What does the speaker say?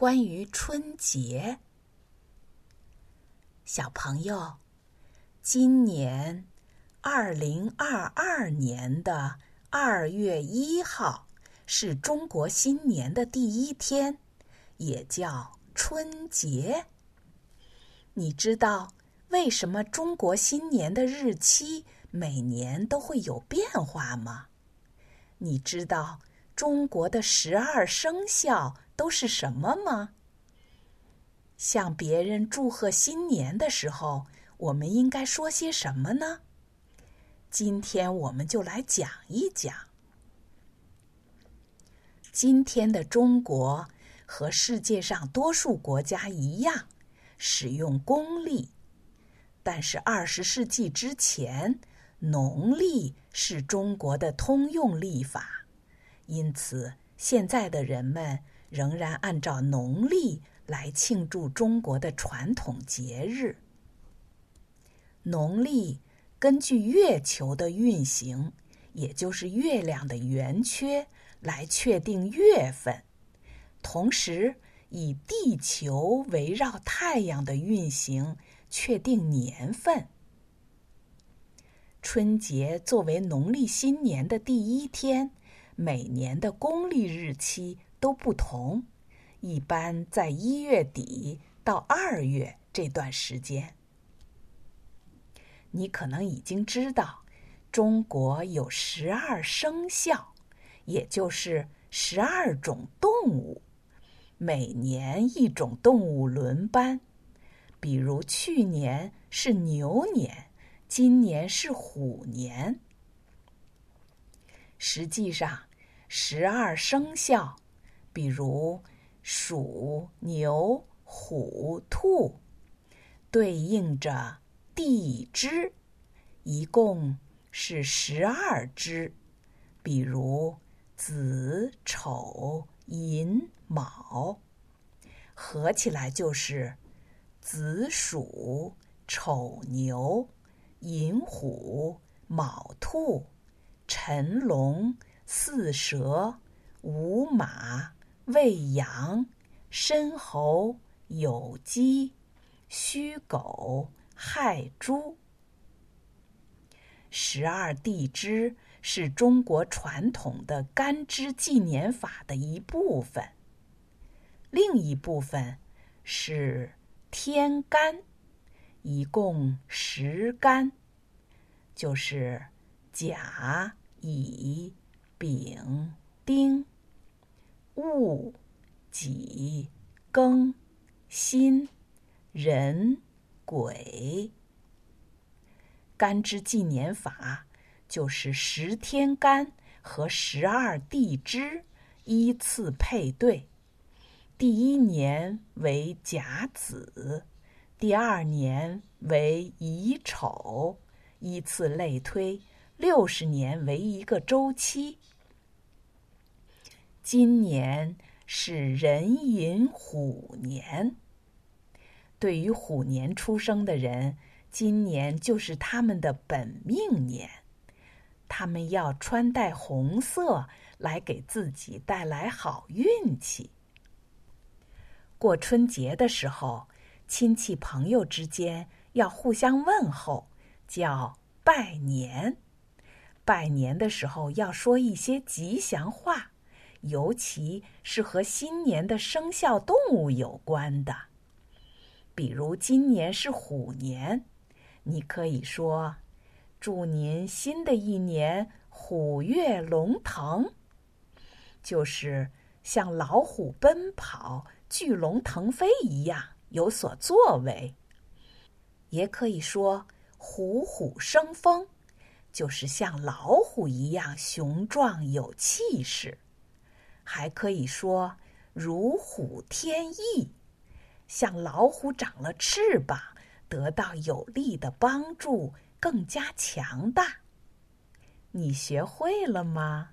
关于春节。小朋友，今年二零二二年的二月一号是中国新年的第一天，也叫春节。你知道为什么中国新年的日期每年都会有变化吗？你知道中国的十二生肖都是什么吗？向别人祝贺新年的时候，我们应该说些什么呢？今天我们就来讲一讲。今天的中国和世界上多数国家一样，使用公历，但是二十世纪之前。农历是中国的通用历法，因此现在的人们仍然按照农历来庆祝中国的传统节日。农历根据月球的运行，也就是月亮的圆缺，来确定月份，同时以地球围绕太阳的运行确定年份。春节作为农历新年的第一天，每年的公历日期都不同，一般在一月底到二月这段时间。你可能已经知道，中国有十二生肖，也就是十二种动物，每年一种动物轮班。比如去年是牛年。今年是虎年。实际上，十二生肖，比如鼠、牛、虎、兔，对应着地支，一共是十二支，比如子、丑、寅、卯，合起来就是子鼠、丑牛。寅虎、卯兔、辰龙、巳蛇、午马、未羊、申猴、酉鸡、戌狗、亥猪。十二地支是中国传统的干支纪年法的一部分，另一部分是天干。一共十干，就是甲、乙、丙、己、庚、辛、壬、癸。干支纪年法就是十天干和十二地支依次配对，第一年为甲子。第二年为乙丑，依次类推，六十年为一个周期。今年是壬寅虎年。对于虎年出生的人，今年就是他们的本命年，他们要穿戴红色来给自己带来好运气。过春节的时候。亲戚朋友之间要互相问候，叫拜年。拜年的时候要说一些吉祥话，尤其是和新年的生肖动物有关的。比如今年是虎年，你可以说：“祝您新的一年虎跃龙腾。”就是像老虎奔跑、巨龙腾飞一样。有所作为，也可以说“虎虎生风”，就是像老虎一样雄壮有气势；还可以说“如虎添翼”，像老虎长了翅膀，得到有力的帮助，更加强大。你学会了吗？